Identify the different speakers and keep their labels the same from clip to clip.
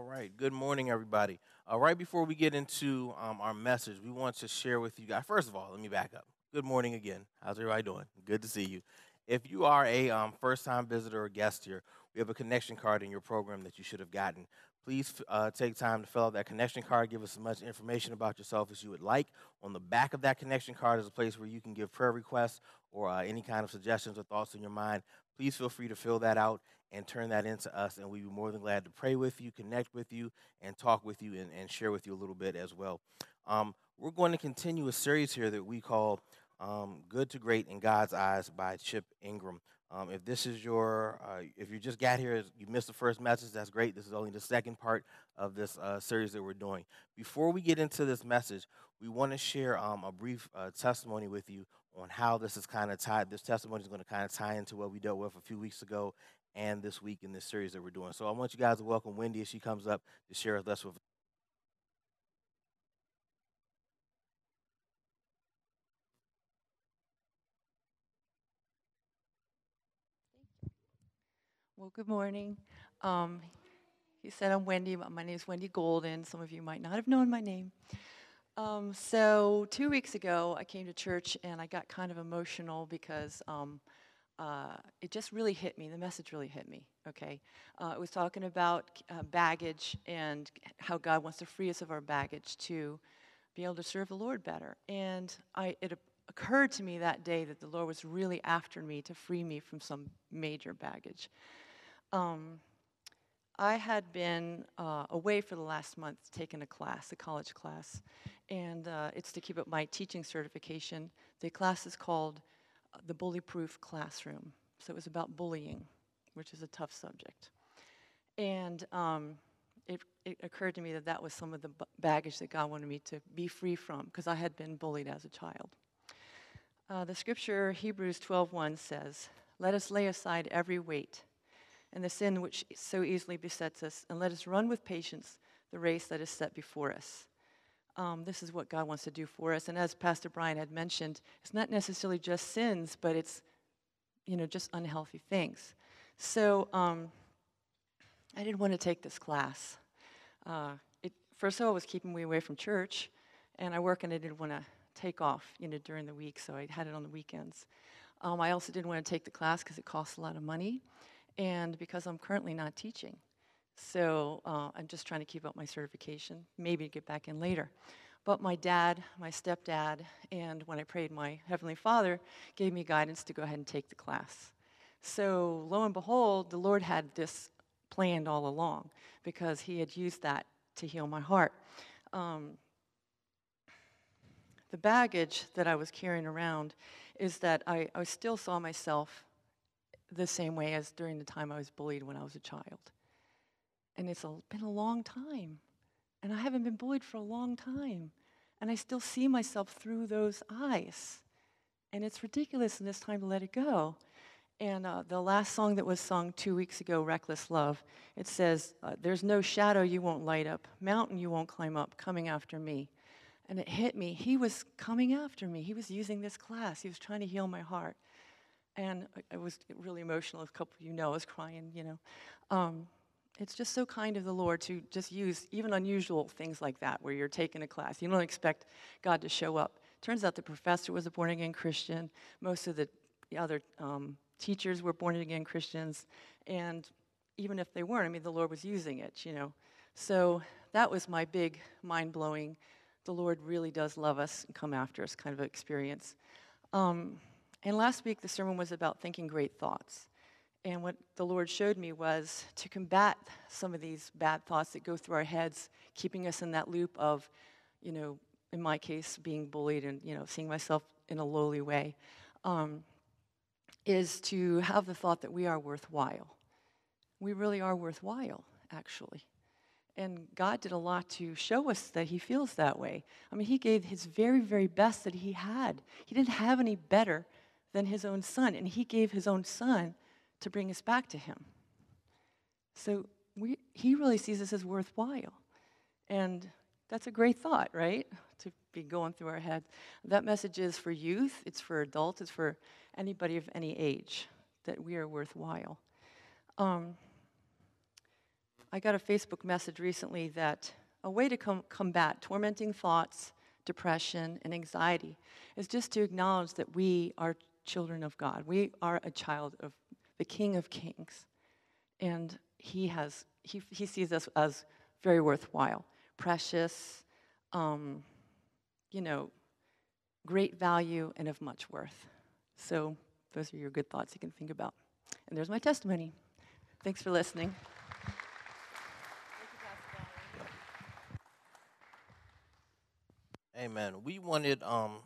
Speaker 1: All right. Good morning, everybody. Uh, right before we get into um, our message, we want to share with you guys. First of all, let me back up. Good morning again. How's everybody doing? Good to see you. If you are a um, first time visitor or guest here, we have a connection card in your program that you should have gotten. Please uh, take time to fill out that connection card. Give us as much information about yourself as you would like. On the back of that connection card is a place where you can give prayer requests or uh, any kind of suggestions or thoughts in your mind. Please feel free to fill that out and turn that into us, and we'd be more than glad to pray with you, connect with you, and talk with you and, and share with you a little bit as well. Um, we're going to continue a series here that we call um, Good to Great in God's Eyes by Chip Ingram. Um, if this is your, uh, if you just got here, you missed the first message, that's great. This is only the second part of this uh, series that we're doing. Before we get into this message, we want to share um, a brief uh, testimony with you on how this is kind of tied. This testimony is going to kind of tie into what we dealt with a few weeks ago and this week in this series that we're doing. So I want you guys to welcome Wendy as she comes up to share with us with
Speaker 2: Well, good morning. Um, he said I'm Wendy. but My name is Wendy Golden. Some of you might not have known my name. Um, so, two weeks ago, I came to church and I got kind of emotional because um, uh, it just really hit me. The message really hit me, okay? Uh, it was talking about uh, baggage and how God wants to free us of our baggage to be able to serve the Lord better. And I, it occurred to me that day that the Lord was really after me to free me from some major baggage. Um, I had been uh, away for the last month taking a class, a college class, and uh, it's to keep up my teaching certification. The class is called uh, the Bully Proof Classroom. So it was about bullying, which is a tough subject. And um, it, it, occurred to me that that was some of the baggage that God wanted me to be free from, because I had been bullied as a child. Uh, the scripture, Hebrews 12.1 says, Let us lay aside every weight and the sin which so easily besets us, and let us run with patience the race that is set before us. Um, this is what God wants to do for us. And as Pastor Brian had mentioned, it's not necessarily just sins, but it's, you know, just unhealthy things. So um, I didn't want to take this class. Uh, it, first of all, it was keeping me away from church, and I work and I didn't want to take off, you know, during the week, so I had it on the weekends. Um, I also didn't want to take the class because it costs a lot of money and because I'm currently not teaching. So uh, I'm just trying to keep up my certification, maybe get back in later. But my dad, my stepdad, and when I prayed, my Heavenly Father gave me guidance to go ahead and take the class. So lo and behold, the Lord had this planned all along because He had used that to heal my heart. Um, the baggage that I was carrying around is that I, I still saw myself the same way as during the time I was bullied when I was a child. And it's a, been a long time. And I haven't been bullied for a long time. And I still see myself through those eyes. And it's ridiculous, and it's time to let it go. And uh, the last song that was sung two weeks ago, Reckless Love, it says, uh, There's no shadow you won't light up, mountain you won't climb up, coming after me. And it hit me. He was coming after me. He was using this class. He was trying to heal my heart and I, was really emotional. A couple of you know I was crying, you know. Um, it's just so kind of the Lord to just use even unusual things like that, where you're taking a class. You don't expect God to show up. Turns out the professor was a born again Christian. Most of the, the other um, teachers were born again Christians. And even if they weren't, I mean, the Lord was using it, you know. So that was my big, mind blowing, the Lord really does love us and come after us kind of experience. Um, and last week, the sermon was about thinking great thoughts. And what the Lord showed me was to combat some of these bad thoughts that go through our heads, keeping us in that loop of, you know, in my case, being bullied and, you know, seeing myself in a lowly way, um, is to have the thought that we are worthwhile. We really are worthwhile, actually. And God did a lot to show us that He feels that way. I mean, He gave His very, very best that He had. He didn't have any better than his own son, and he gave his own son to bring us back to him. So we, he really sees us as worthwhile. And that's a great thought, right? To be going through our head. That message is for youth, it's for adults, it's for anybody of any age that we are worthwhile. Um, I got a Facebook message recently that a way to com- combat tormenting thoughts, depression, and anxiety is just to acknowledge that we are children of God. We are a child of the King of Kings. And he, has, he, he sees us as very worthwhile, precious, um, you know, great value, and of much worth. So, those are your good thoughts you can think about. And there's my testimony. Thanks for listening.
Speaker 1: Amen. We wanted um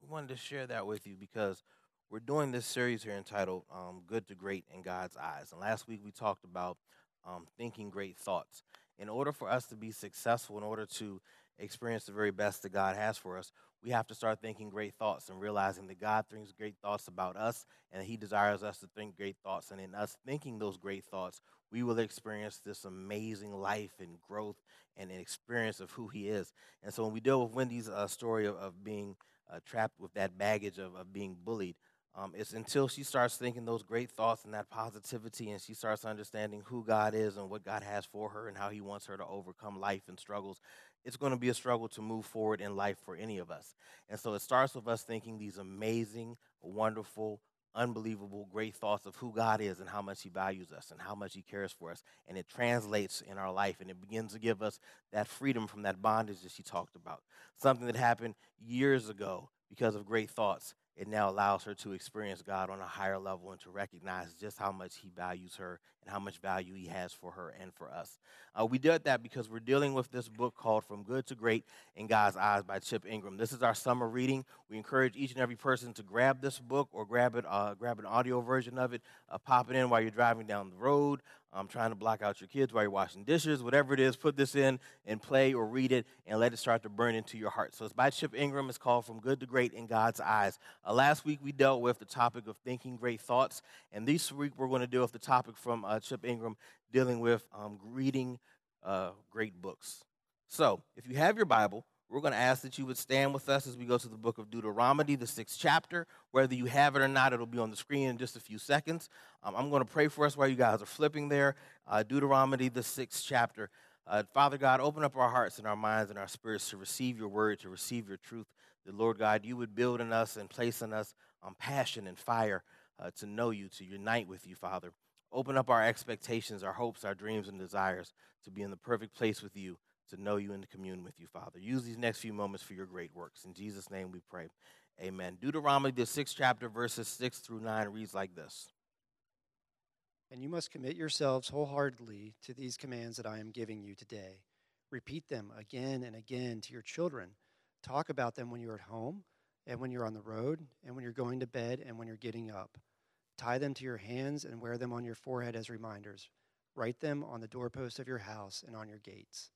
Speaker 1: we wanted to share that with you because we're doing this series here entitled um, "Good to Great in God's Eyes." And last week we talked about um, thinking great thoughts. In order for us to be successful, in order to experience the very best that God has for us, we have to start thinking great thoughts and realizing that God thinks great thoughts about us and He desires us to think great thoughts. And in us thinking those great thoughts, we will experience this amazing life and growth and an experience of who He is. And so when we deal with Wendy's uh, story of, of being uh, trapped with that baggage of, of being bullied, um, it's until she starts thinking those great thoughts and that positivity, and she starts understanding who God is and what God has for her and how He wants her to overcome life and struggles. It's going to be a struggle to move forward in life for any of us. And so it starts with us thinking these amazing, wonderful, unbelievable, great thoughts of who God is and how much He values us and how much He cares for us. And it translates in our life and it begins to give us that freedom from that bondage that she talked about. Something that happened years ago because of great thoughts it now allows her to experience God on a higher level and to recognize just how much He values her and how much value He has for her and for us. Uh, we did that because we're dealing with this book called From Good to Great in God's Eyes by Chip Ingram. This is our summer reading. We encourage each and every person to grab this book or grab it, uh, grab an audio version of it, uh, pop it in while you're driving down the road, um, trying to block out your kids while you're washing dishes, whatever it is, put this in and play or read it and let it start to burn into your heart. So it's by Chip Ingram. It's called From Good to Great in God's Eyes. Uh, last week we dealt with the topic of thinking great thoughts, and this week we're going to deal with the topic from uh, Chip Ingram dealing with um, reading uh, great books. So if you have your Bible, we're going to ask that you would stand with us as we go to the book of Deuteronomy, the sixth chapter. Whether you have it or not, it'll be on the screen in just a few seconds. Um, I'm going to pray for us while you guys are flipping there. Uh, Deuteronomy, the sixth chapter. Uh, Father God, open up our hearts and our minds and our spirits to receive your word, to receive your truth. That, Lord God, you would build in us and place in us um, passion and fire uh, to know you, to unite with you, Father. Open up our expectations, our hopes, our dreams, and desires to be in the perfect place with you to know you and to commune with you, Father. Use these next few moments for your great works. In Jesus' name we pray. Amen. Deuteronomy, the sixth chapter, verses 6 through 9, reads like this
Speaker 3: And you must commit yourselves wholeheartedly to these commands that I am giving you today. Repeat them again and again to your children. Talk about them when you're at home, and when you're on the road, and when you're going to bed, and when you're getting up. Tie them to your hands and wear them on your forehead as reminders. Write them on the doorposts of your house and on your gates.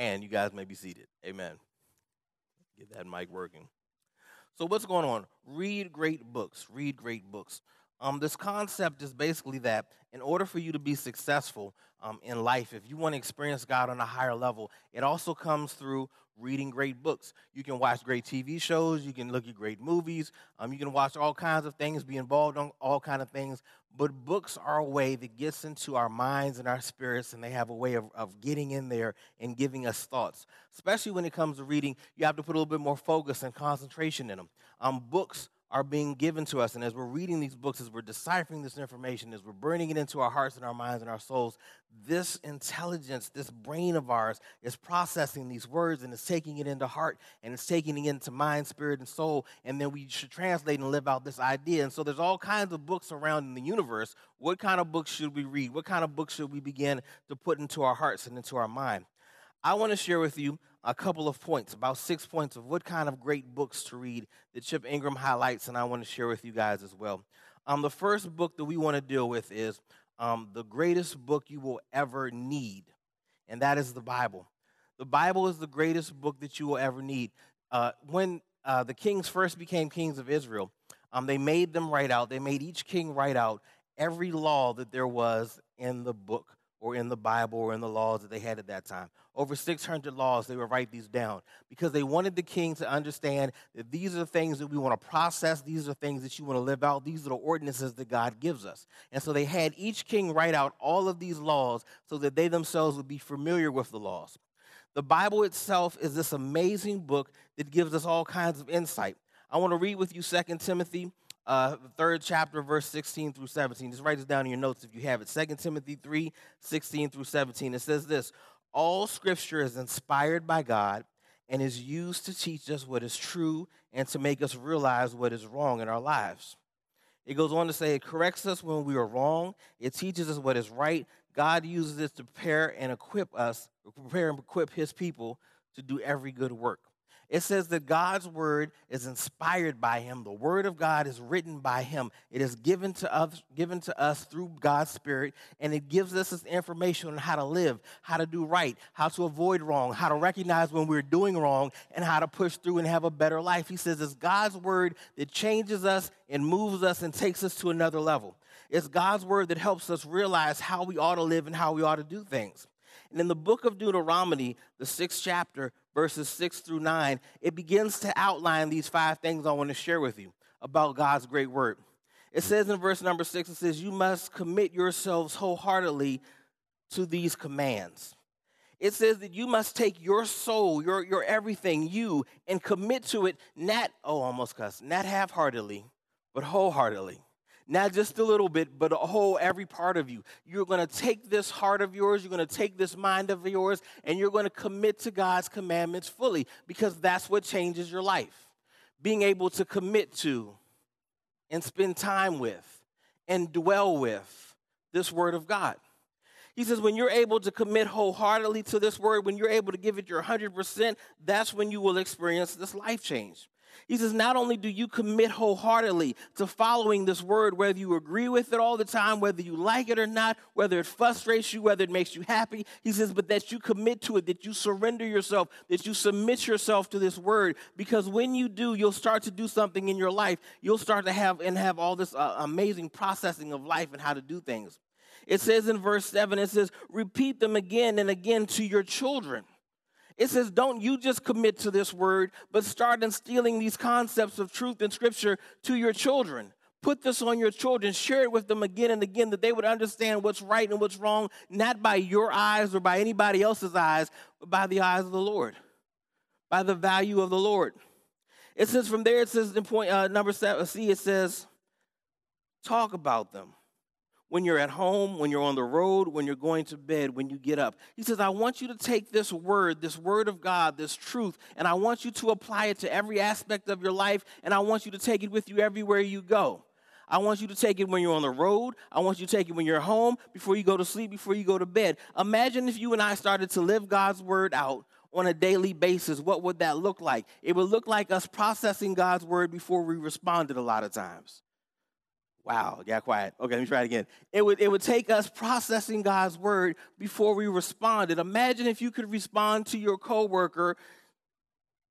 Speaker 1: And you guys may be seated. Amen. Get that mic working. So, what's going on? Read great books. Read great books. Um, this concept is basically that in order for you to be successful um, in life, if you want to experience God on a higher level, it also comes through reading great books. You can watch great TV shows. You can look at great movies. Um, you can watch all kinds of things, be involved on all kinds of things. But books are a way that gets into our minds and our spirits, and they have a way of, of getting in there and giving us thoughts. Especially when it comes to reading, you have to put a little bit more focus and concentration in them. Um, books are being given to us. And as we're reading these books, as we're deciphering this information, as we're burning it into our hearts and our minds and our souls, this intelligence, this brain of ours is processing these words and it's taking it into heart and it's taking it into mind, spirit, and soul. And then we should translate and live out this idea. And so there's all kinds of books around in the universe. What kind of books should we read? What kind of books should we begin to put into our hearts and into our mind? I want to share with you a couple of points, about six points of what kind of great books to read that Chip Ingram highlights, and I want to share with you guys as well. Um, the first book that we want to deal with is um, the greatest book you will ever need, and that is the Bible. The Bible is the greatest book that you will ever need. Uh, when uh, the kings first became kings of Israel, um, they made them write out, they made each king write out every law that there was in the book or in the Bible or in the laws that they had at that time. Over 600 laws, they would write these down because they wanted the king to understand that these are the things that we want to process, these are the things that you want to live out, these are the ordinances that God gives us. And so they had each king write out all of these laws so that they themselves would be familiar with the laws. The Bible itself is this amazing book that gives us all kinds of insight. I want to read with you 2 Timothy uh, third chapter, verse 16 through 17. Just write this down in your notes if you have it. 2 Timothy 3 16 through 17. It says this All scripture is inspired by God and is used to teach us what is true and to make us realize what is wrong in our lives. It goes on to say it corrects us when we are wrong, it teaches us what is right. God uses it to prepare and equip us, prepare and equip his people to do every good work. It says that God's word is inspired by him. The word of God is written by him. It is given to us, given to us through God's spirit, and it gives us this information on how to live, how to do right, how to avoid wrong, how to recognize when we're doing wrong, and how to push through and have a better life. He says it's God's word that changes us and moves us and takes us to another level. It's God's word that helps us realize how we ought to live and how we ought to do things. And in the book of Deuteronomy, the sixth chapter, verses 6 through 9, it begins to outline these five things I want to share with you about God's great word. It says in verse number 6, it says, You must commit yourselves wholeheartedly to these commands. It says that you must take your soul, your, your everything, you, and commit to it, not, oh, almost cuss, not half heartedly, but wholeheartedly not just a little bit, but a whole, every part of you. You're going to take this heart of yours, you're going to take this mind of yours, and you're going to commit to God's commandments fully because that's what changes your life. Being able to commit to and spend time with and dwell with this Word of God. He says, when you're able to commit wholeheartedly to this word, when you're able to give it your 100%, that's when you will experience this life change. He says, not only do you commit wholeheartedly to following this word, whether you agree with it all the time, whether you like it or not, whether it frustrates you, whether it makes you happy, he says, but that you commit to it, that you surrender yourself, that you submit yourself to this word. Because when you do, you'll start to do something in your life. You'll start to have and have all this uh, amazing processing of life and how to do things. It says in verse 7, it says, repeat them again and again to your children. It says, don't you just commit to this word, but start instilling these concepts of truth in Scripture to your children. Put this on your children, share it with them again and again that they would understand what's right and what's wrong, not by your eyes or by anybody else's eyes, but by the eyes of the Lord, by the value of the Lord. It says from there, it says in point uh, number seven, see, it says, talk about them when you're at home, when you're on the road, when you're going to bed, when you get up. He says, I want you to take this word, this word of God, this truth, and I want you to apply it to every aspect of your life, and I want you to take it with you everywhere you go. I want you to take it when you're on the road. I want you to take it when you're home, before you go to sleep, before you go to bed. Imagine if you and I started to live God's word out on a daily basis. What would that look like? It would look like us processing God's word before we responded a lot of times. Wow, got quiet. Okay, let me try it again. It would, it would take us processing God's word before we responded. Imagine if you could respond to your coworker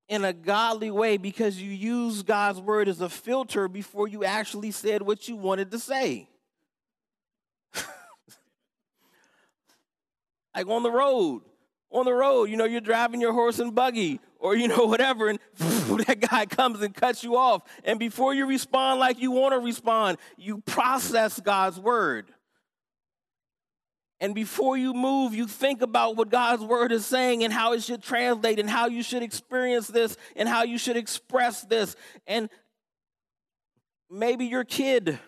Speaker 1: in a godly way because you used God's word as a filter before you actually said what you wanted to say. like on the road, on the road, you know, you're driving your horse and buggy or, you know, whatever, and that guy comes and cuts you off. And before you respond like you want to respond, you process God's word. And before you move, you think about what God's word is saying and how it should translate and how you should experience this and how you should express this. And maybe your kid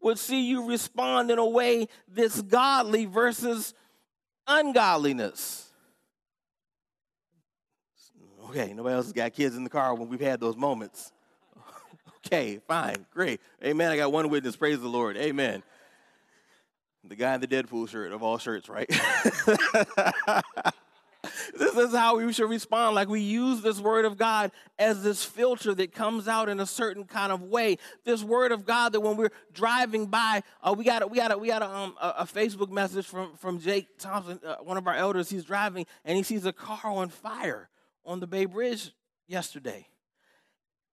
Speaker 1: would see you respond in a way that's godly versus ungodliness. Okay, nobody else has got kids in the car when we've had those moments. okay, fine, great. Amen. I got one witness. Praise the Lord. Amen. The guy in the Deadpool shirt of all shirts, right? this is how we should respond. Like we use this word of God as this filter that comes out in a certain kind of way. This word of God that when we're driving by, uh, we got a, we got a, we got a, um, a, Facebook message from from Jake Thompson, uh, one of our elders. He's driving and he sees a car on fire on the Bay Bridge yesterday.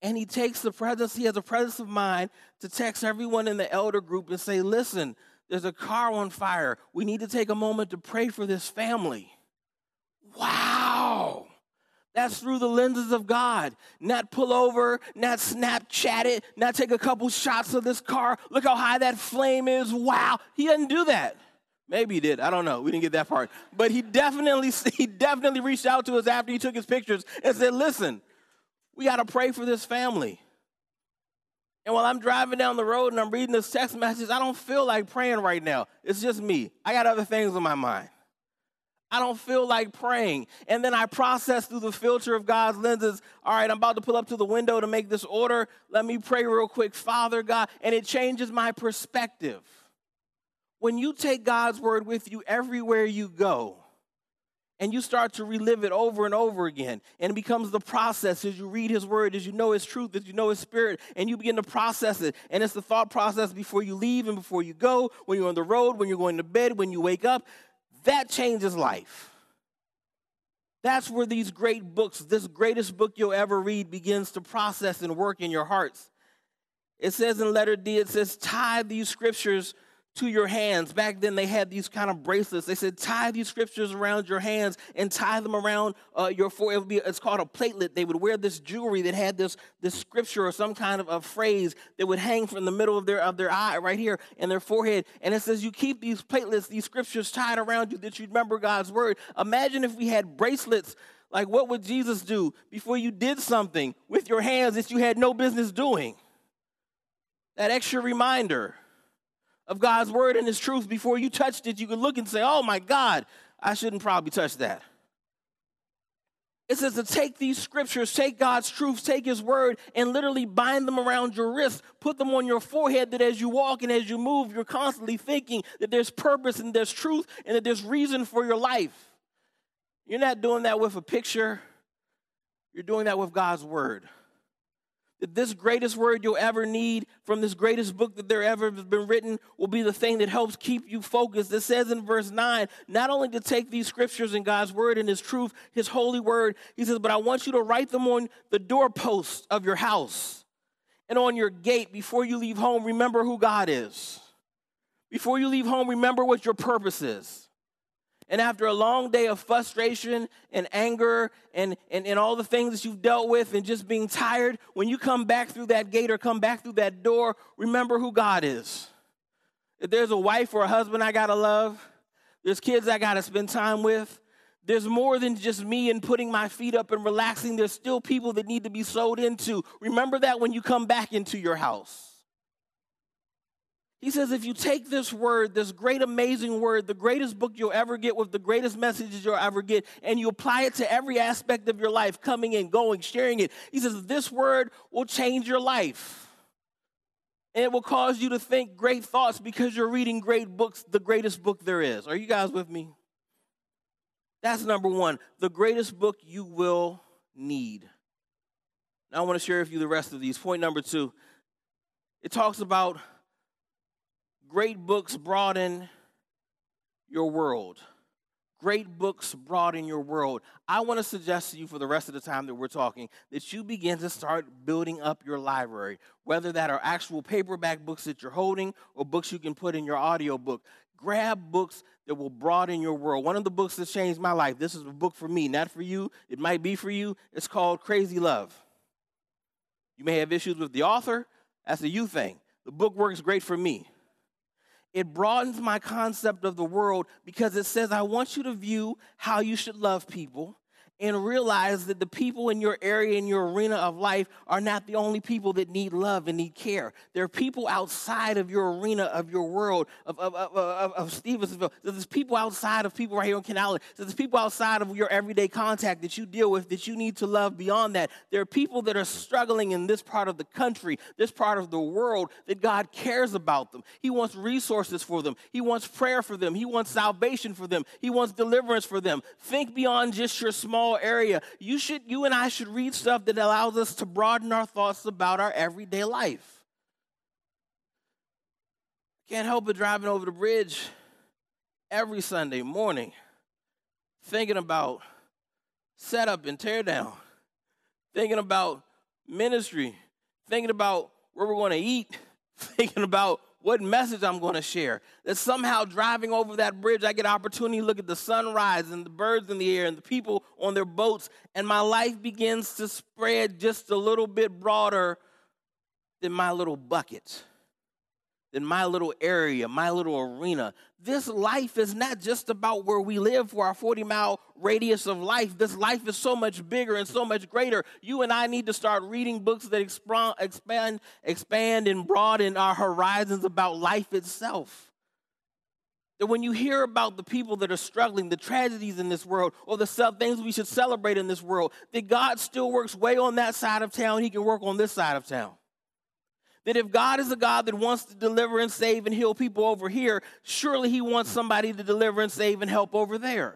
Speaker 1: And he takes the presence, he has a presence of mind to text everyone in the elder group and say, listen, There's a car on fire. We need to take a moment to pray for this family. Wow. That's through the lenses of God. Not pull over, not Snapchat it, not take a couple shots of this car. Look how high that flame is. Wow. He doesn't do that. Maybe he did. I don't know. We didn't get that part. But he definitely he definitely reached out to us after he took his pictures and said, "Listen, we got to pray for this family." And while I'm driving down the road and I'm reading this text message, I don't feel like praying right now. It's just me. I got other things on my mind. I don't feel like praying. And then I process through the filter of God's lenses. All right, I'm about to pull up to the window to make this order. Let me pray real quick, Father God. And it changes my perspective. When you take God's word with you everywhere you go, and you start to relive it over and over again, and it becomes the process as you read His word, as you know His truth, as you know His spirit, and you begin to process it. And it's the thought process before you leave and before you go, when you're on the road, when you're going to bed, when you wake up. That changes life. That's where these great books, this greatest book you'll ever read, begins to process and work in your hearts. It says in letter D, it says, tie these scriptures to your hands. Back then, they had these kind of bracelets. They said, tie these scriptures around your hands and tie them around uh, your forehead. It it's called a platelet. They would wear this jewelry that had this, this scripture or some kind of a phrase that would hang from the middle of their, of their eye right here in their forehead. And it says, you keep these platelets, these scriptures tied around you that you remember God's word. Imagine if we had bracelets. Like, what would Jesus do before you did something with your hands that you had no business doing? That extra reminder of God's word and his truth before you touched it, you could look and say, oh my God, I shouldn't probably touch that. It says to take these scriptures, take God's truth, take his word, and literally bind them around your wrist, put them on your forehead that as you walk and as you move, you're constantly thinking that there's purpose and there's truth and that there's reason for your life. You're not doing that with a picture, you're doing that with God's word that this greatest word you'll ever need from this greatest book that there ever has been written will be the thing that helps keep you focused. It says in verse 9, not only to take these scriptures and God's word and his truth, his holy word, he says, but I want you to write them on the doorposts of your house and on your gate before you leave home. Remember who God is. Before you leave home, remember what your purpose is. And after a long day of frustration and anger and, and, and all the things that you've dealt with and just being tired, when you come back through that gate or come back through that door, remember who God is. If there's a wife or a husband I gotta love, there's kids I gotta spend time with, there's more than just me and putting my feet up and relaxing. There's still people that need to be sold into. Remember that when you come back into your house. He says, if you take this word, this great, amazing word, the greatest book you'll ever get with the greatest messages you'll ever get, and you apply it to every aspect of your life, coming and going, sharing it, he says, this word will change your life. And it will cause you to think great thoughts because you're reading great books, the greatest book there is. Are you guys with me? That's number one, the greatest book you will need. Now, I want to share with you the rest of these. Point number two it talks about Great books broaden your world. Great books broaden your world. I want to suggest to you for the rest of the time that we're talking that you begin to start building up your library, whether that are actual paperback books that you're holding or books you can put in your audio book. Grab books that will broaden your world. One of the books that changed my life, this is a book for me, not for you. It might be for you. It's called Crazy Love. You may have issues with the author, that's a you thing. The book works great for me it broadens my concept of the world because it says, I want you to view how you should love people and realize that the people in your area, in your arena of life, are not the only people that need love and need care. There are people outside of your arena, of your world, of, of, of, of, of Stevensville. There's people outside of people right here in Canal. There's people outside of your everyday contact that you deal with that you need to love beyond that. There are people that are struggling in this part of the country, this part of the world, that God cares about them. He wants resources for them. He wants prayer for them. He wants salvation for them. He wants deliverance for them. Think beyond just your small small area. You should you and I should read stuff that allows us to broaden our thoughts about our everyday life. Can't help but driving over the bridge every Sunday morning thinking about setup and tear down, thinking about ministry, thinking about where we're going to eat, thinking about what message I'm going to share. That somehow driving over that bridge, I get opportunity to look at the sunrise and the birds in the air and the people on their boats, and my life begins to spread just a little bit broader than my little bucket than my little area, my little arena. This life is not just about where we live for our 40 mile radius of life. This life is so much bigger and so much greater. You and I need to start reading books that expand, expand and broaden our horizons about life itself. That when you hear about the people that are struggling, the tragedies in this world, or the things we should celebrate in this world, that God still works way on that side of town, He can work on this side of town. That if God is a God that wants to deliver and save and heal people over here, surely He wants somebody to deliver and save and help over there.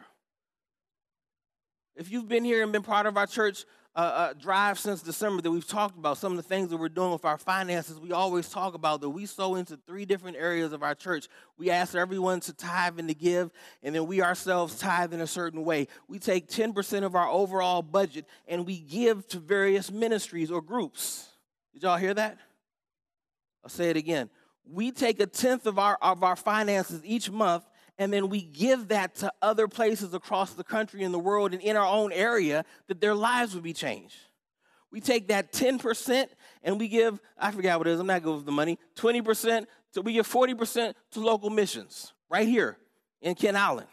Speaker 1: If you've been here and been part of our church uh, uh, drive since December, that we've talked about some of the things that we're doing with our finances, we always talk about that we sow into three different areas of our church. We ask everyone to tithe and to give, and then we ourselves tithe in a certain way. We take 10% of our overall budget and we give to various ministries or groups. Did y'all hear that? I'll say it again. We take a tenth of our, of our finances each month and then we give that to other places across the country and the world and in our own area that their lives would be changed. We take that 10% and we give, I forgot what it is, I'm not good with the money, 20%, so we give 40% to local missions right here in Kent Island.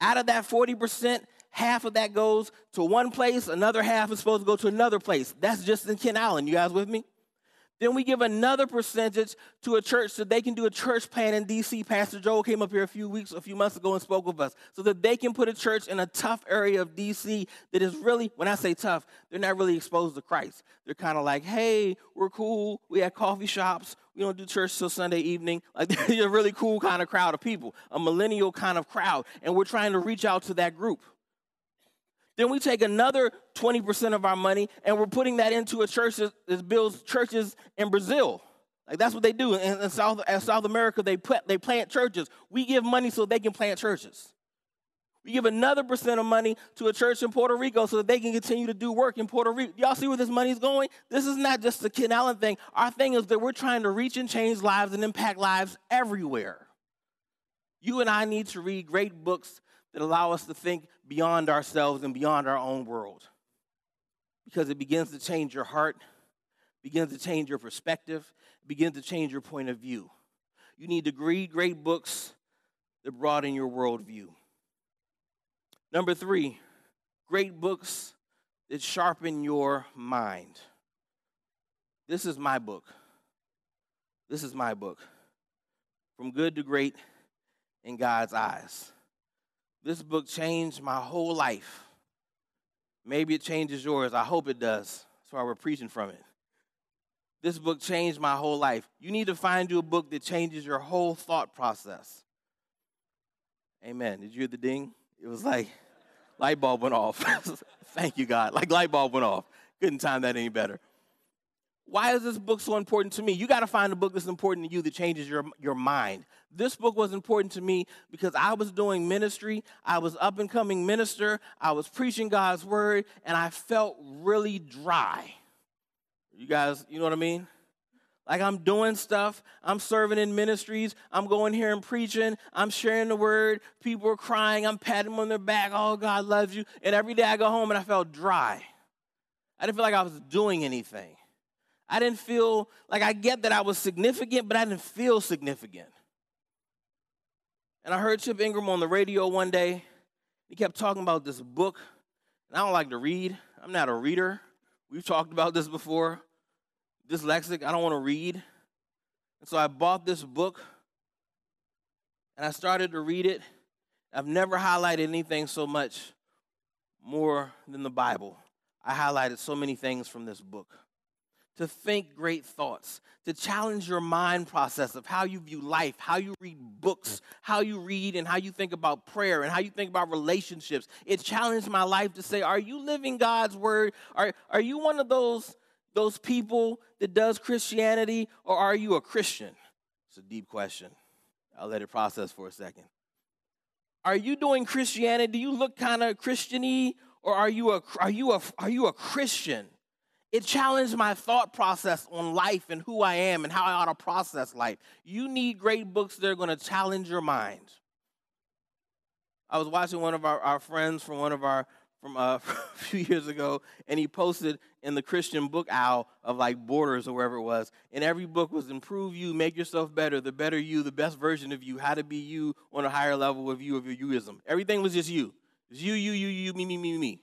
Speaker 1: Out of that 40%, half of that goes to one place, another half is supposed to go to another place. That's just in Kent Island. You guys with me? Then we give another percentage to a church so they can do a church plan in DC. Pastor Joel came up here a few weeks, a few months ago and spoke with us so that they can put a church in a tough area of DC that is really, when I say tough, they're not really exposed to Christ. They're kind of like, hey, we're cool. We have coffee shops. We don't do church till Sunday evening. Like they're a really cool kind of crowd of people, a millennial kind of crowd. And we're trying to reach out to that group. Then we take another 20% of our money and we're putting that into a church that builds churches in Brazil. Like that's what they do in, in South, in South America. They put, they plant churches. We give money so they can plant churches. We give another percent of money to a church in Puerto Rico so that they can continue to do work in Puerto Rico. Y'all see where this money is going? This is not just the Kent Island thing. Our thing is that we're trying to reach and change lives and impact lives everywhere. You and I need to read great books that allow us to think beyond ourselves and beyond our own world. Because it begins to change your heart, begins to change your perspective, begins to change your point of view. You need to read great books that broaden your worldview. Number three, great books that sharpen your mind. This is my book. This is my book. From good to great in God's eyes. This book changed my whole life. Maybe it changes yours. I hope it does. That's why we're preaching from it. This book changed my whole life. You need to find you a book that changes your whole thought process. Amen. Did you hear the ding? It was like light bulb went off. Thank you, God. Like light bulb went off. Couldn't time that any better. Why is this book so important to me? You got to find a book that's important to you that changes your, your mind. This book was important to me because I was doing ministry. I was up and coming minister. I was preaching God's word, and I felt really dry. You guys, you know what I mean? Like I'm doing stuff, I'm serving in ministries, I'm going here and preaching, I'm sharing the word, people are crying, I'm patting them on their back, oh, God loves you. And every day I go home and I felt dry. I didn't feel like I was doing anything. I didn't feel like I get that I was significant, but I didn't feel significant. And I heard Chip Ingram on the radio one day. He kept talking about this book. And I don't like to read. I'm not a reader. We've talked about this before. Dyslexic, I don't want to read. And so I bought this book and I started to read it. I've never highlighted anything so much more than the Bible. I highlighted so many things from this book to think great thoughts, to challenge your mind process of how you view life, how you read books, how you read and how you think about prayer and how you think about relationships. It challenged my life to say, are you living God's word? Are, are you one of those, those people that does Christianity or are you a Christian? It's a deep question. I'll let it process for a second. Are you doing Christianity? Do you look kind of Christiany or are you a, are you a, are you a Christian? It challenged my thought process on life and who I am and how I ought to process life. You need great books that are going to challenge your mind. I was watching one of our, our friends from one of our from uh, a few years ago, and he posted in the Christian book owl of like Borders or wherever it was. And every book was improve you, make yourself better, the better you, the best version of you, how to be you on a higher level of you of your youism. Everything was just you. It's you, you, you, you, me, me, me, me.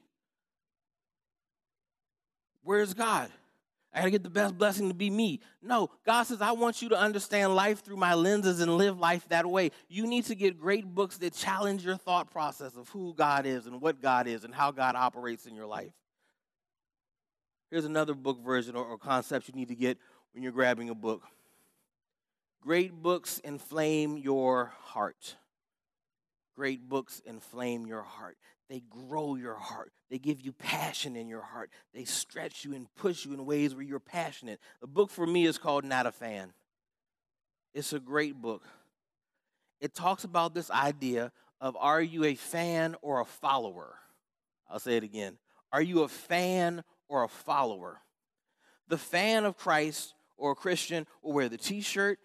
Speaker 1: Where's God? I got to get the best blessing to be me. No, God says, I want you to understand life through my lenses and live life that way. You need to get great books that challenge your thought process of who God is and what God is and how God operates in your life. Here's another book version or, or concept you need to get when you're grabbing a book. Great books inflame your heart. Great books inflame your heart. They grow your heart. They give you passion in your heart. They stretch you and push you in ways where you're passionate. The book for me is called Not a Fan. It's a great book. It talks about this idea of are you a fan or a follower? I'll say it again. Are you a fan or a follower? The fan of Christ or a Christian will wear the t shirt,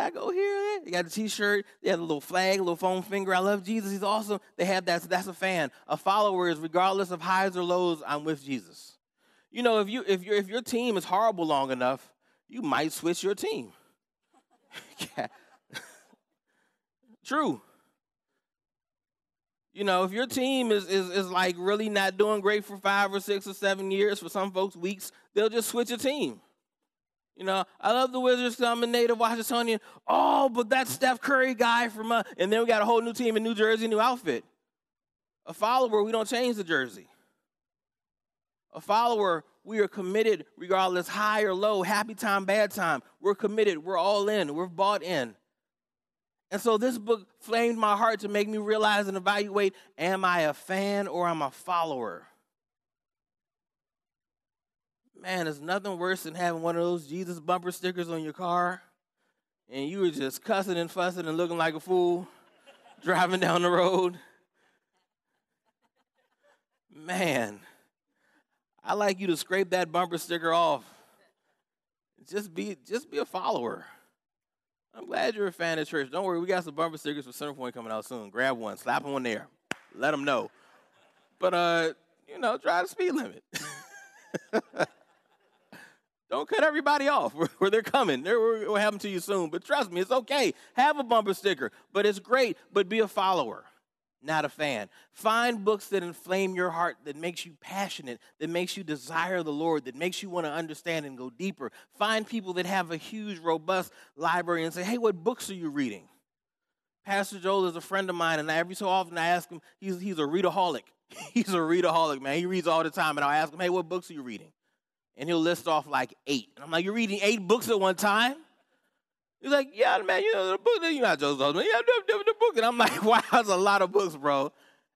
Speaker 1: I go here. They got a T-shirt. They have a little flag, a little foam finger. I love Jesus. He's awesome. They have that. So that's a fan. A follower is regardless of highs or lows. I'm with Jesus. You know, if you if your if your team is horrible long enough, you might switch your team. True. You know, if your team is, is is like really not doing great for five or six or seven years, for some folks weeks, they'll just switch a team. You know, I love the Wizards. because I'm a native Washingtonian. Oh, but that Steph Curry guy from, uh, and then we got a whole new team in New Jersey, new outfit. A follower, we don't change the jersey. A follower, we are committed regardless high or low, happy time, bad time. We're committed. We're all in. We're bought in. And so this book flamed my heart to make me realize and evaluate am I a fan or am I a follower? Man, there's nothing worse than having one of those Jesus bumper stickers on your car and you were just cussing and fussing and looking like a fool driving down the road. Man, I like you to scrape that bumper sticker off. Just be just be a follower. I'm glad you're a fan of church. Don't worry, we got some bumper stickers for Centerpoint coming out soon. Grab one, slap one there, let them know. But uh, you know, try the speed limit. Don't cut everybody off where they're coming. They're, will happen to you soon. But trust me, it's okay. Have a bumper sticker, but it's great. But be a follower, not a fan. Find books that inflame your heart, that makes you passionate, that makes you desire the Lord, that makes you want to understand and go deeper. Find people that have a huge, robust library and say, hey, what books are you reading? Pastor Joel is a friend of mine, and every so often I ask him, he's, he's a readaholic. he's a readaholic, man. He reads all the time, and I'll ask him, hey, what books are you reading? And he'll list off like eight. And I'm like, you're reading eight books at one time? He's like, yeah, man, you know, the book, you're not Joseph Osman. Yeah, the, the, the book. And I'm like, wow, that's a lot of books, bro.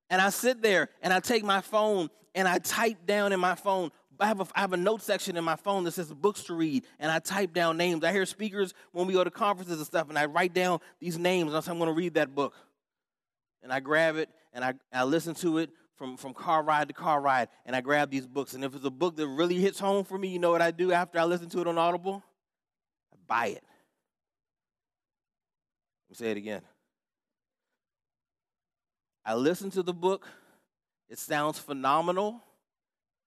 Speaker 1: And I sit there and I take my phone and I type down in my phone. I have, a, I have a note section in my phone that says books to read, and I type down names. I hear speakers when we go to conferences and stuff, and I write down these names, and I'm going to read that book. And I grab it, and I, I listen to it from, from car ride to car ride, and I grab these books. And if it's a book that really hits home for me, you know what I do after I listen to it on Audible? I buy it. Let me say it again. I listen to the book, it sounds phenomenal.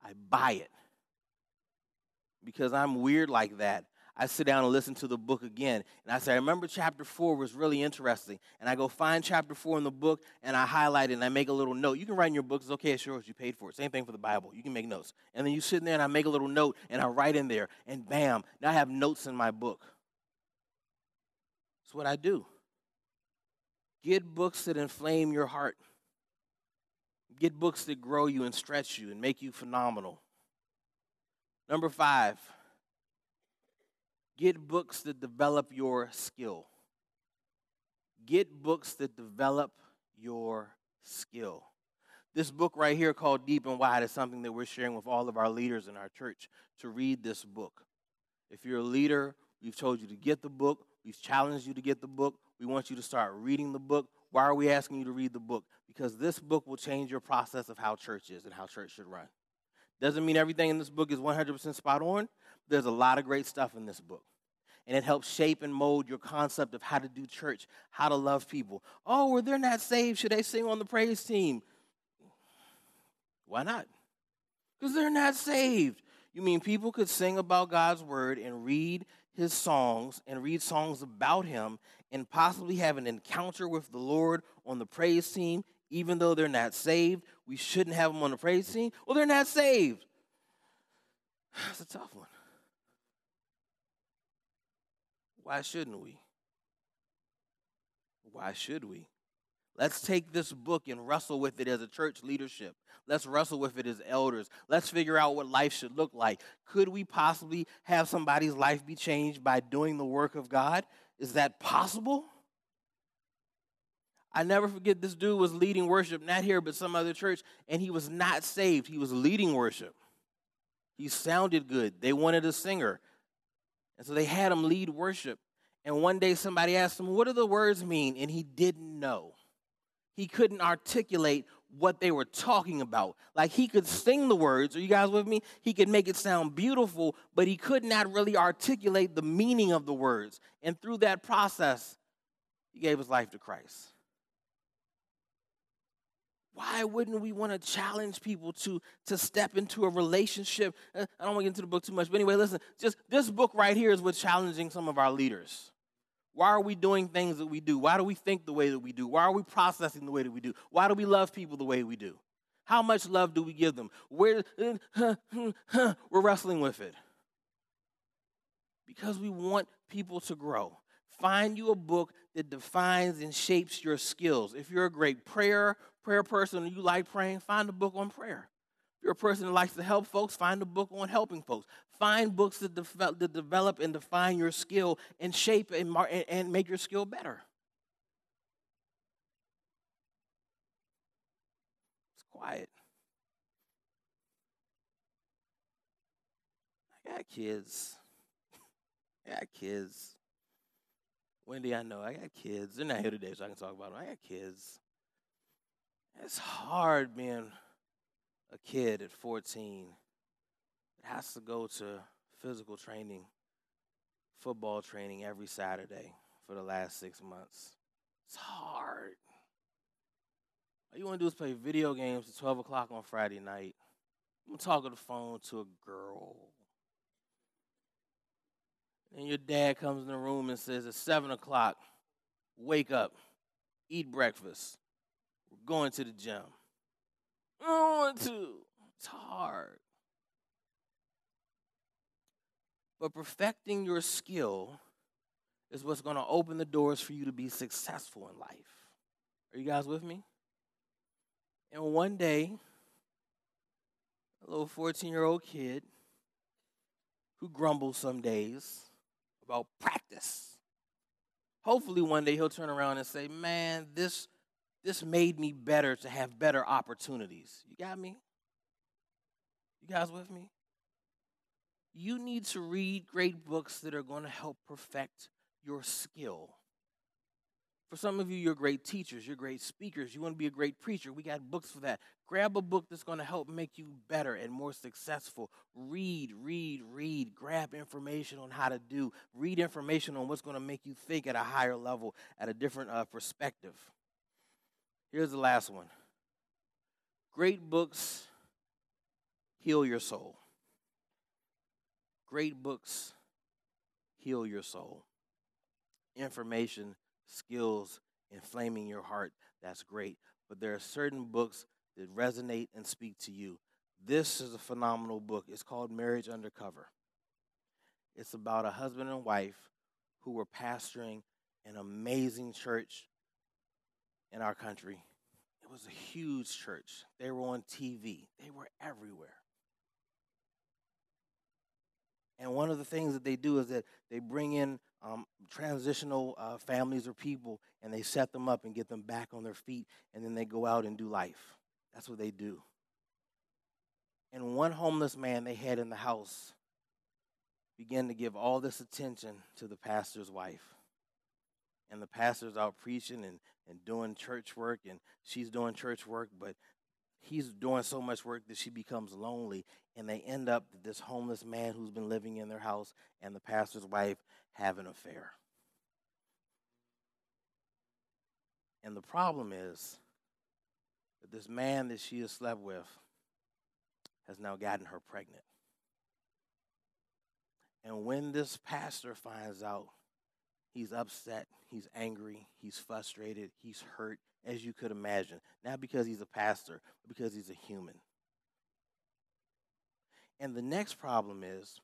Speaker 1: I buy it because I'm weird like that. I sit down and listen to the book again. And I say, I remember chapter four was really interesting. And I go find chapter four in the book and I highlight it and I make a little note. You can write in your book, it's okay, it's yours, you paid for it. Same thing for the Bible. You can make notes. And then you sit in there and I make a little note and I write in there and bam, now I have notes in my book. That's what I do. Get books that inflame your heart. Get books that grow you and stretch you and make you phenomenal. Number five, Get books that develop your skill. Get books that develop your skill. This book right here called Deep and Wide is something that we're sharing with all of our leaders in our church to read this book. If you're a leader, we've told you to get the book. We've challenged you to get the book. We want you to start reading the book. Why are we asking you to read the book? Because this book will change your process of how church is and how church should run. Doesn't mean everything in this book is 100% spot on. There's a lot of great stuff in this book. And it helps shape and mold your concept of how to do church, how to love people. Oh, well, they're not saved. Should they sing on the praise team? Why not? Because they're not saved. You mean people could sing about God's word and read his songs and read songs about him and possibly have an encounter with the Lord on the praise team, even though they're not saved? We shouldn't have them on the praise team. Well, they're not saved. That's a tough one. Why shouldn't we? Why should we? Let's take this book and wrestle with it as a church leadership. Let's wrestle with it as elders. Let's figure out what life should look like. Could we possibly have somebody's life be changed by doing the work of God? Is that possible? I never forget this dude was leading worship, not here, but some other church, and he was not saved. He was leading worship. He sounded good. They wanted a singer. And so they had him lead worship. And one day somebody asked him, What do the words mean? And he didn't know he couldn't articulate what they were talking about. Like he could sing the words, are you guys with me? He could make it sound beautiful, but he could not really articulate the meaning of the words. And through that process, he gave his life to Christ. Why wouldn't we want to challenge people to, to step into a relationship? Uh, I don't want to get into the book too much, but anyway, listen, just this book right here is what's challenging some of our leaders. Why are we doing things that we do? Why do we think the way that we do? Why are we processing the way that we do? Why do we love people the way we do? How much love do we give them? Where we're wrestling with it. Because we want people to grow. Find you a book that defines and shapes your skills. If you're a great prayer prayer person and you like praying, find a book on prayer. If you're a person that likes to help folks, find a book on helping folks. Find books that, develop, that develop and define your skill and shape and, mar- and make your skill better. It's quiet. I got kids. I got kids. Wendy, I know I got kids. They're not here today, so I can talk about them. I got kids. It's hard being a kid at 14 has to go to physical training, football training every Saturday for the last six months. It's hard. All you want to do is play video games at 12 o'clock on Friday night. I'm talking the phone to a girl. And your dad comes in the room and says, It's 7 o'clock. Wake up. Eat breakfast. We're going to the gym. I don't want to. It's hard. But perfecting your skill is what's going to open the doors for you to be successful in life. Are you guys with me? And one day, a little 14 year old kid who grumbles some days about practice. Hopefully, one day he'll turn around and say, Man, this, this made me better to have better opportunities. You got me? You guys with me? you need to read great books that are going to help perfect your skill. For some of you, you're great teachers, you're great speakers, you want to be a great preacher. We got books for that. Grab a book that's going to help make you better and more successful. Read, read, read. Grab information on how to do. Read information on what's going to make you think at a higher level, at a different uh, perspective. Here's the last one great books heal your soul. Great books heal your soul. Information, skills, inflaming your heart, that's great. But there are certain books that resonate and speak to you. This is a phenomenal book. It's called Marriage Undercover. It's about a husband and wife who were pastoring an amazing church in our country. It was a huge church. They were on TV, they were everywhere. And one of the things that they do is that they bring in um, transitional uh, families or people and they set them up and get them back on their feet, and then they go out and do life. That's what they do. And one homeless man they had in the house began to give all this attention to the pastor's wife. And the pastor's out preaching and, and doing church work, and she's doing church work, but he's doing so much work that she becomes lonely, and they end up this homeless man who's been living in their house and the pastor's wife have an affair. And the problem is that this man that she has slept with has now gotten her pregnant. And when this pastor finds out, he's upset, he's angry, he's frustrated, he's hurt, as you could imagine. Not because he's a pastor, but because he's a human. And the next problem is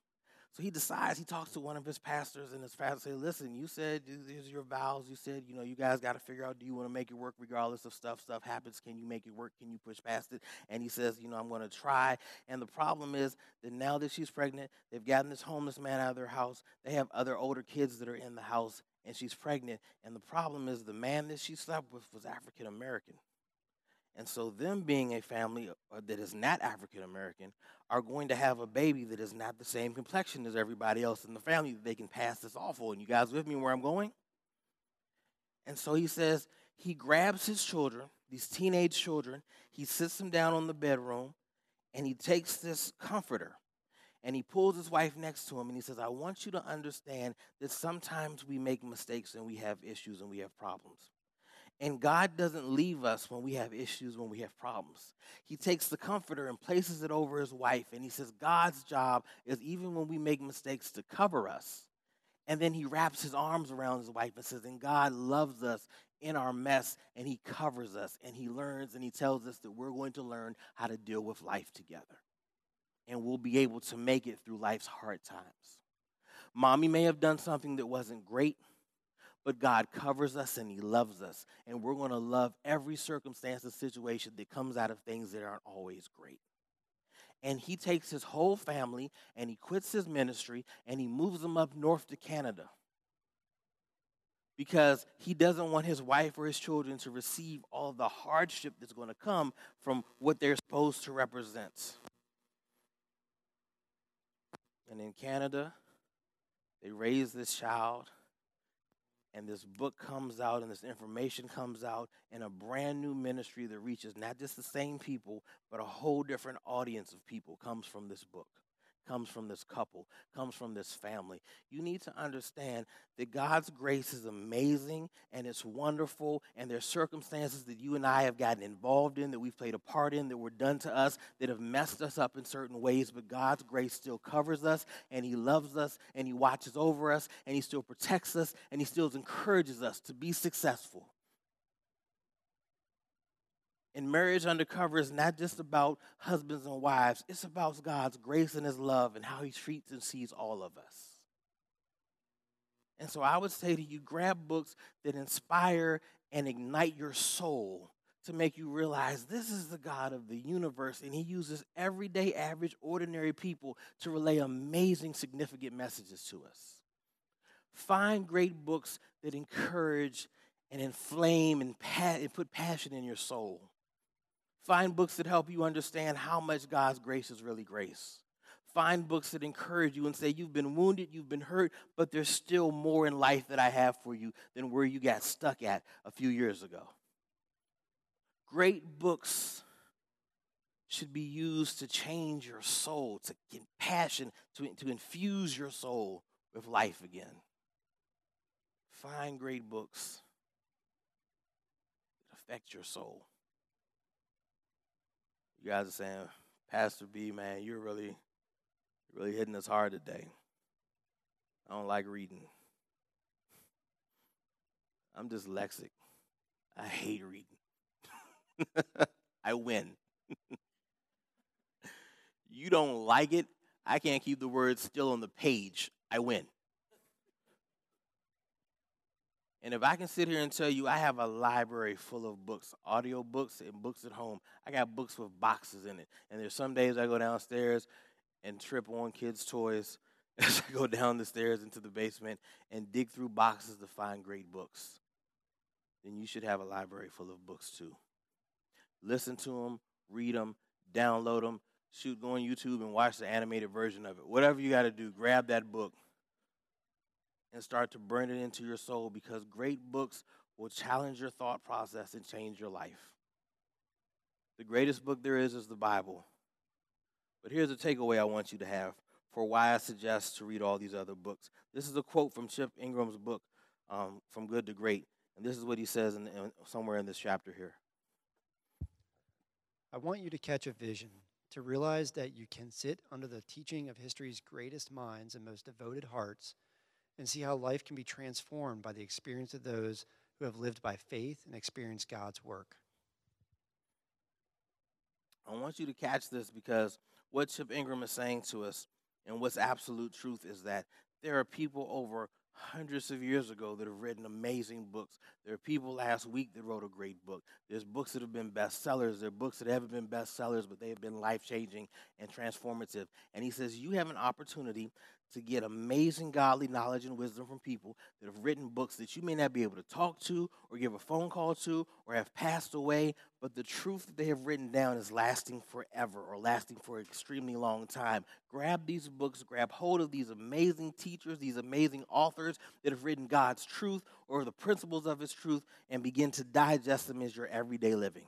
Speaker 1: so he decides, he talks to one of his pastors, and his pastor says, Listen, you said these are your vows. You said, you know, you guys got to figure out do you want to make it work regardless of stuff? Stuff happens. Can you make it work? Can you push past it? And he says, You know, I'm going to try. And the problem is that now that she's pregnant, they've gotten this homeless man out of their house. They have other older kids that are in the house, and she's pregnant. And the problem is the man that she slept with was African American. And so, them being a family uh, that is not African American are going to have a baby that is not the same complexion as everybody else in the family that they can pass this off on. You guys with me where I'm going? And so he says he grabs his children, these teenage children, he sits them down on the bedroom, and he takes this comforter and he pulls his wife next to him and he says, I want you to understand that sometimes we make mistakes and we have issues and we have problems. And God doesn't leave us when we have issues, when we have problems. He takes the comforter and places it over his wife. And he says, God's job is even when we make mistakes to cover us. And then he wraps his arms around his wife and says, And God loves us in our mess and he covers us. And he learns and he tells us that we're going to learn how to deal with life together. And we'll be able to make it through life's hard times. Mommy may have done something that wasn't great but God covers us and He loves us. And we're going to love every circumstance and situation that comes out of things that aren't always great. And he takes his whole family and he quits his ministry and he moves them up north to Canada because he doesn't want his wife or his children to receive all the hardship that's going to come from what they're supposed to represent. And in Canada, they raise this child and this book comes out and this information comes out and a brand new ministry that reaches not just the same people but a whole different audience of people comes from this book comes from this couple, comes from this family. You need to understand that God's grace is amazing and it's wonderful, and there's circumstances that you and I have gotten involved in, that we've played a part in, that were done to us, that have messed us up in certain ways, but God's grace still covers us, and He loves us, and He watches over us, and He still protects us, and He still encourages us to be successful. And marriage undercover is not just about husbands and wives, it's about God's grace and His love and how He treats and sees all of us. And so I would say to you grab books that inspire and ignite your soul to make you realize this is the God of the universe, and He uses everyday, average, ordinary people to relay amazing, significant messages to us. Find great books that encourage and inflame and, pa- and put passion in your soul. Find books that help you understand how much God's grace is really grace. Find books that encourage you and say, You've been wounded, you've been hurt, but there's still more in life that I have for you than where you got stuck at a few years ago. Great books should be used to change your soul, to get passion, to, to infuse your soul with life again. Find great books that affect your soul. You guys are saying, Pastor B, man, you're really, really hitting us hard today. I don't like reading. I'm dyslexic. I hate reading. I win. you don't like it. I can't keep the words still on the page. I win. And if I can sit here and tell you I have a library full of books, audio books and books at home, I got books with boxes in it. And there's some days I go downstairs and trip on kids' toys as I go down the stairs into the basement and dig through boxes to find great books. Then you should have a library full of books too. Listen to them, read them, download them, shoot, go on YouTube and watch the animated version of it. Whatever you got to do, grab that book and start to burn it into your soul because great books will challenge your thought process and change your life. The greatest book there is is the Bible. But here's a takeaway I want you to have for why I suggest to read all these other books. This is a quote from Chip Ingram's book, um, From Good to Great. And this is what he says in, in, somewhere in this chapter here.
Speaker 3: I want you to catch a vision, to realize that you can sit under the teaching of history's greatest minds and most devoted hearts and see how life can be transformed by the experience of those who have lived by faith and experienced God's work.
Speaker 1: I want you to catch this because what Chip Ingram is saying to us and what's absolute truth is that there are people over hundreds of years ago that have written amazing books. There are people last week that wrote a great book. There's books that have been bestsellers. There are books that haven't been bestsellers, but they have been life changing and transformative. And he says, You have an opportunity to get amazing godly knowledge and wisdom from people that have written books that you may not be able to talk to or give a phone call to or have passed away, but the truth that they have written down is lasting forever or lasting for an extremely long time. Grab these books, grab hold of these amazing teachers, these amazing authors that have written God's truth or the principles of His truth, and begin to digest them as your everyday living.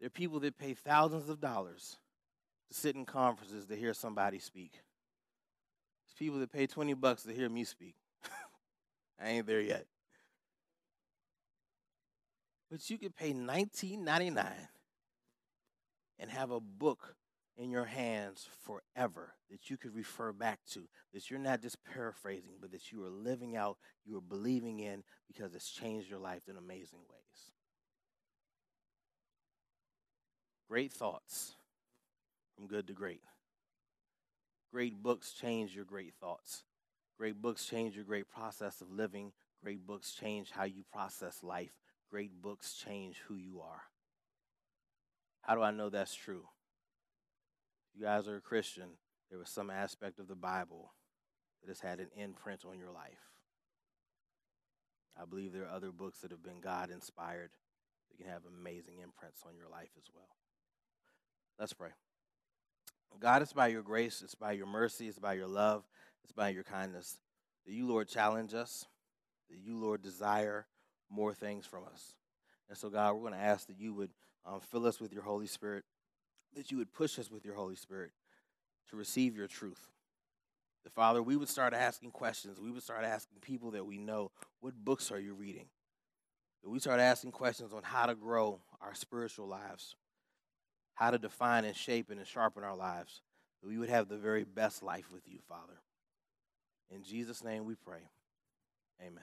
Speaker 1: There are people that pay thousands of dollars sit in conferences to hear somebody speak. It's people that pay 20 bucks to hear me speak. I ain't there yet. But you could pay $19.99 and have a book in your hands forever that you could refer back to, that you're not just paraphrasing, but that you are living out, you are believing in because it's changed your life in amazing ways. Great thoughts from good to great. Great books change your great thoughts. Great books change your great process of living. Great books change how you process life. Great books change who you are. How do I know that's true? You guys are a Christian, there was some aspect of the Bible that has had an imprint on your life. I believe there are other books that have been God inspired that can have amazing imprints on your life as well. Let's pray. God, it's by your grace, it's by your mercy, it's by your love, it's by your kindness that you, Lord, challenge us, that you, Lord, desire more things from us. And so, God, we're going to ask that you would um, fill us with your Holy Spirit, that you would push us with your Holy Spirit to receive your truth. The Father, we would start asking questions. We would start asking people that we know, what books are you reading? That we start asking questions on how to grow our spiritual lives, how to define and shape and sharpen our lives, that we would have the very best life with you, Father. In Jesus' name we pray. Amen.